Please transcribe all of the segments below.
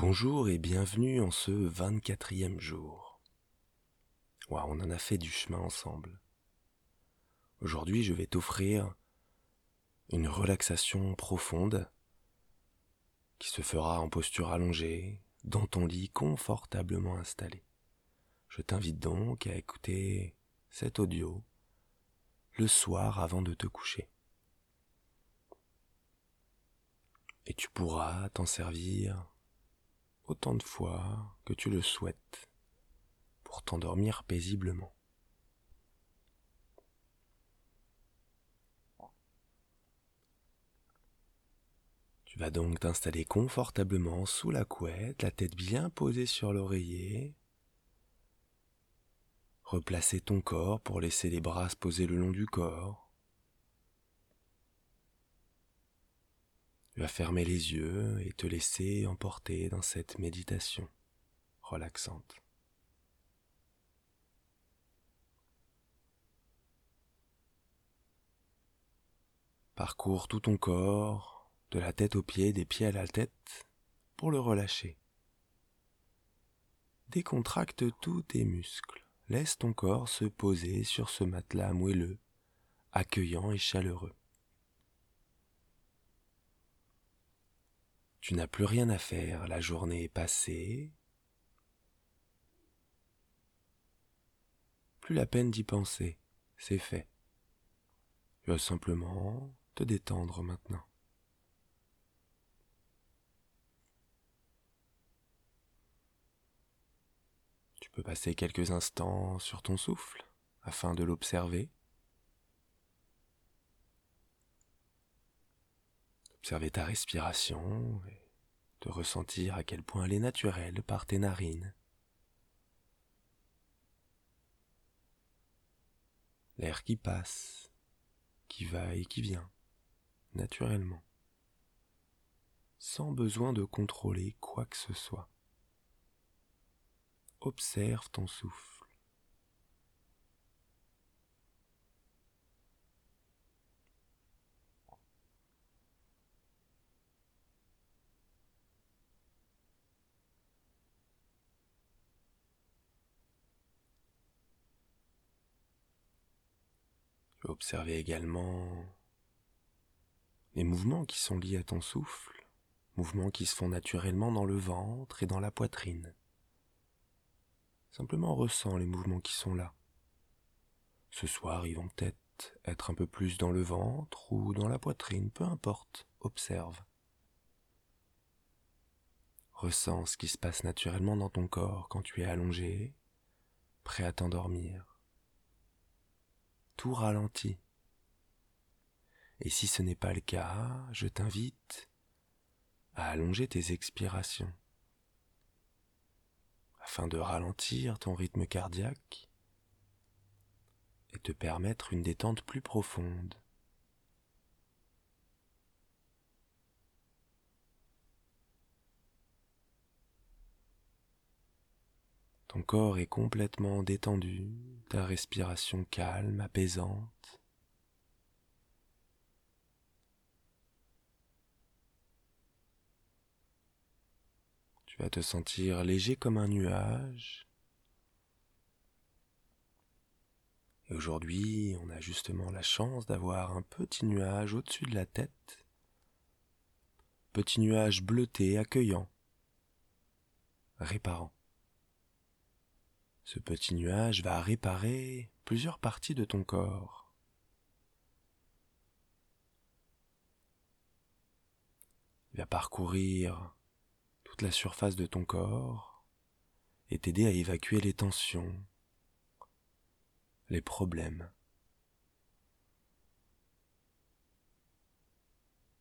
Bonjour et bienvenue en ce 24e jour. On en a fait du chemin ensemble. Aujourd'hui, je vais t'offrir une relaxation profonde qui se fera en posture allongée, dans ton lit confortablement installé. Je t'invite donc à écouter cet audio le soir avant de te coucher. Et tu pourras t'en servir autant de fois que tu le souhaites pour t'endormir paisiblement. Tu vas donc t'installer confortablement sous la couette, la tête bien posée sur l'oreiller. Replacer ton corps pour laisser les bras se poser le long du corps. Tu vas fermer les yeux et te laisser emporter dans cette méditation relaxante. Parcours tout ton corps de la tête aux pieds, des pieds à la tête, pour le relâcher. Décontracte tous tes muscles. Laisse ton corps se poser sur ce matelas moelleux, accueillant et chaleureux. Tu n'as plus rien à faire, la journée est passée. Plus la peine d'y penser, c'est fait. Tu vas simplement te détendre maintenant. peux passer quelques instants sur ton souffle afin de l'observer. Observer ta respiration et de ressentir à quel point elle est naturelle par tes narines. L'air qui passe, qui va et qui vient, naturellement, sans besoin de contrôler quoi que ce soit observe ton souffle. Observer également les mouvements qui sont liés à ton souffle, mouvements qui se font naturellement dans le ventre et dans la poitrine. Simplement ressens les mouvements qui sont là. Ce soir, ils vont peut-être être un peu plus dans le ventre ou dans la poitrine, peu importe, observe. Ressens ce qui se passe naturellement dans ton corps quand tu es allongé, prêt à t'endormir. Tout ralentit. Et si ce n'est pas le cas, je t'invite à allonger tes expirations afin de ralentir ton rythme cardiaque et te permettre une détente plus profonde. Ton corps est complètement détendu, ta respiration calme, apaisante. Tu vas te sentir léger comme un nuage. Et aujourd'hui, on a justement la chance d'avoir un petit nuage au-dessus de la tête. Petit nuage bleuté, accueillant, réparant. Ce petit nuage va réparer plusieurs parties de ton corps. Il va parcourir la surface de ton corps et t'aider à évacuer les tensions, les problèmes.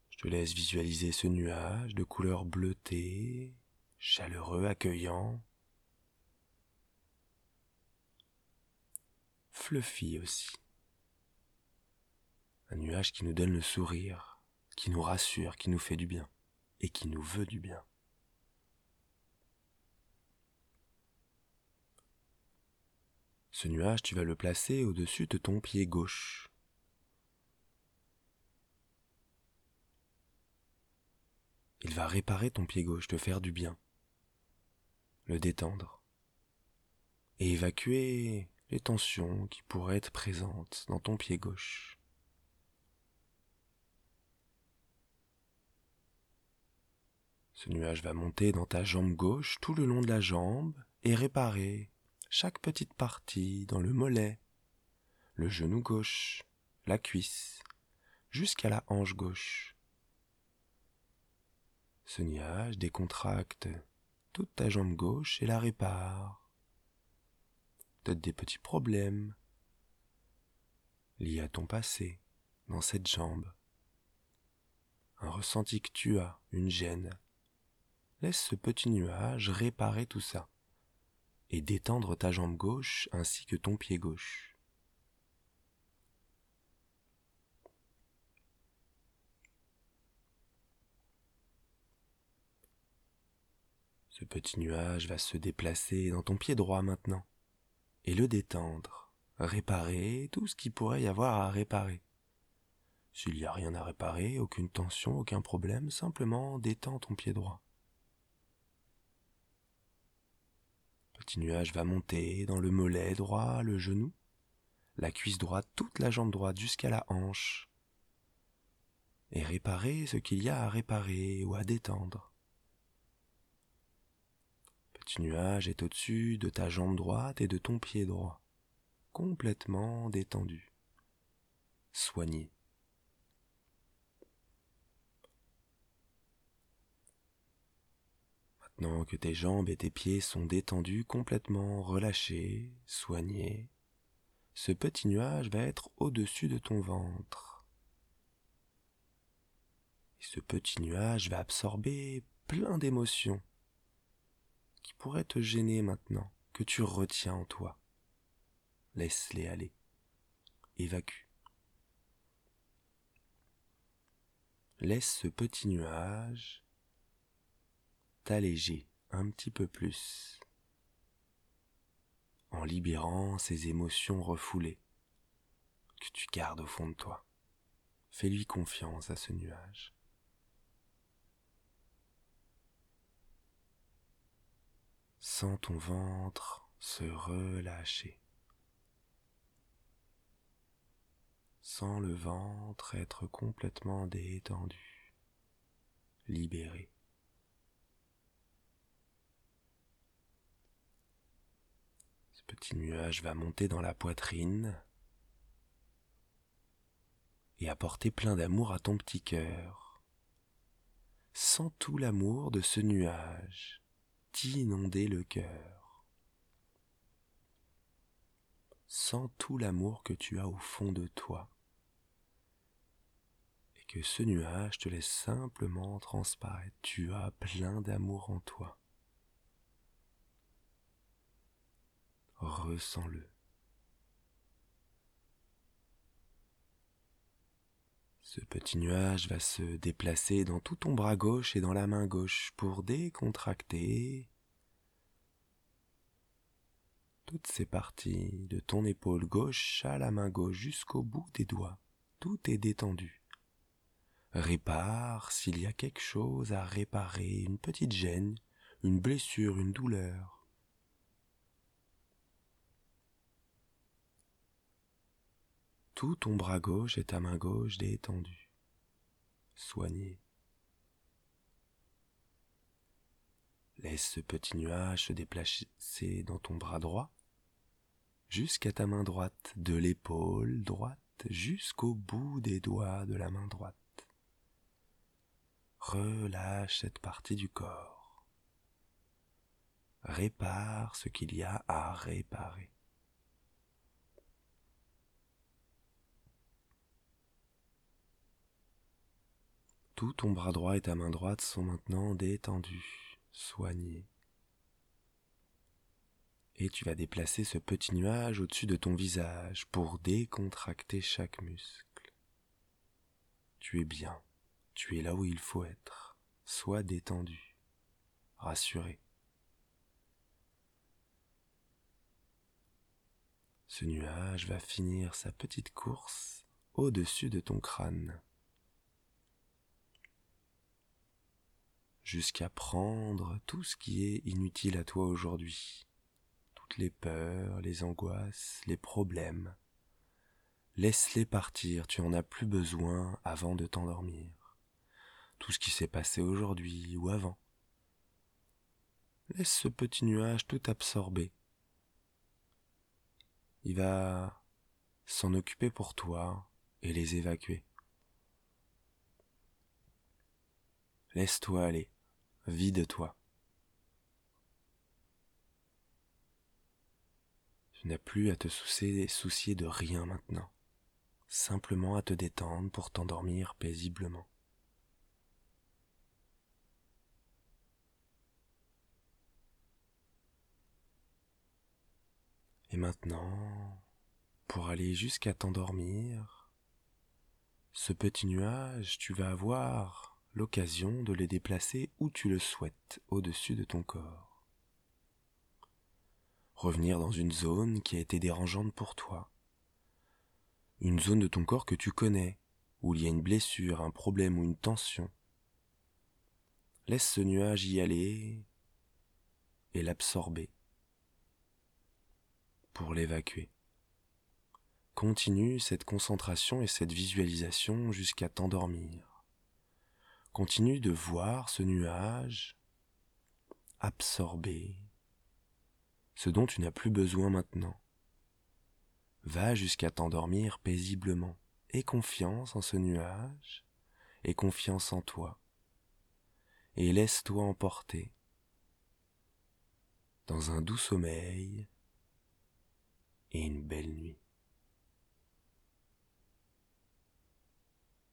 Je te laisse visualiser ce nuage de couleur bleutée, chaleureux, accueillant, fluffy aussi. Un nuage qui nous donne le sourire, qui nous rassure, qui nous fait du bien et qui nous veut du bien. Ce nuage, tu vas le placer au-dessus de ton pied gauche. Il va réparer ton pied gauche, te faire du bien, le détendre et évacuer les tensions qui pourraient être présentes dans ton pied gauche. Ce nuage va monter dans ta jambe gauche tout le long de la jambe et réparer chaque petite partie dans le mollet, le genou gauche, la cuisse, jusqu'à la hanche gauche. Ce nuage décontracte toute ta jambe gauche et la répare. Peut-être des petits problèmes liés à ton passé dans cette jambe. Un ressenti que tu as, une gêne. Laisse ce petit nuage réparer tout ça et détendre ta jambe gauche ainsi que ton pied gauche. Ce petit nuage va se déplacer dans ton pied droit maintenant et le détendre, réparer tout ce qui pourrait y avoir à réparer. S'il n'y a rien à réparer, aucune tension, aucun problème, simplement détends ton pied droit. Petit nuage va monter dans le mollet droit, le genou, la cuisse droite, toute la jambe droite jusqu'à la hanche, et réparer ce qu'il y a à réparer ou à détendre petit nuage est au-dessus de ta jambe droite et de ton pied droit, complètement détendu, soigné. Maintenant que tes jambes et tes pieds sont détendus, complètement relâchés, soignés, ce petit nuage va être au-dessus de ton ventre. Ce petit nuage va absorber plein d'émotions qui pourraient te gêner maintenant, que tu retiens en toi. Laisse-les aller. Évacue. Laisse ce petit nuage t'alléger un petit peu plus en libérant ces émotions refoulées que tu gardes au fond de toi. Fais-lui confiance à ce nuage. Sens ton ventre se relâcher. Sens le ventre être complètement détendu, libéré. Ce petit nuage va monter dans la poitrine et apporter plein d'amour à ton petit cœur. Sens tout l'amour de ce nuage inonder le cœur. Sens tout l'amour que tu as au fond de toi et que ce nuage te laisse simplement transparaître. Tu as plein d'amour en toi. Ressens-le. Ce petit nuage va se déplacer dans tout ton bras gauche et dans la main gauche pour décontracter toutes ces parties de ton épaule gauche à la main gauche jusqu'au bout des doigts. Tout est détendu. Répare s'il y a quelque chose à réparer, une petite gêne, une blessure, une douleur. Tout ton bras gauche et ta main gauche détendus, soignés. Laisse ce petit nuage se déplacer dans ton bras droit jusqu'à ta main droite, de l'épaule droite jusqu'au bout des doigts de la main droite. Relâche cette partie du corps. Répare ce qu'il y a à réparer. Tout ton bras droit et ta main droite sont maintenant détendus, soignés. Et tu vas déplacer ce petit nuage au-dessus de ton visage pour décontracter chaque muscle. Tu es bien, tu es là où il faut être. Sois détendu, rassuré. Ce nuage va finir sa petite course au-dessus de ton crâne. Jusqu'à prendre tout ce qui est inutile à toi aujourd'hui, toutes les peurs, les angoisses, les problèmes. Laisse-les partir, tu en as plus besoin avant de t'endormir. Tout ce qui s'est passé aujourd'hui ou avant. Laisse ce petit nuage tout absorber. Il va s'en occuper pour toi et les évacuer. Laisse-toi aller, vide-toi. Tu n'as plus à te soucier, soucier de rien maintenant, simplement à te détendre pour t'endormir paisiblement. Et maintenant, pour aller jusqu'à t'endormir, ce petit nuage, tu vas avoir l'occasion de les déplacer où tu le souhaites au-dessus de ton corps. Revenir dans une zone qui a été dérangeante pour toi. Une zone de ton corps que tu connais, où il y a une blessure, un problème ou une tension. Laisse ce nuage y aller et l'absorber pour l'évacuer. Continue cette concentration et cette visualisation jusqu'à t'endormir. Continue de voir ce nuage absorber ce dont tu n'as plus besoin maintenant. Va jusqu'à t'endormir paisiblement. Aie confiance en ce nuage et confiance en toi. Et laisse-toi emporter dans un doux sommeil et une belle nuit.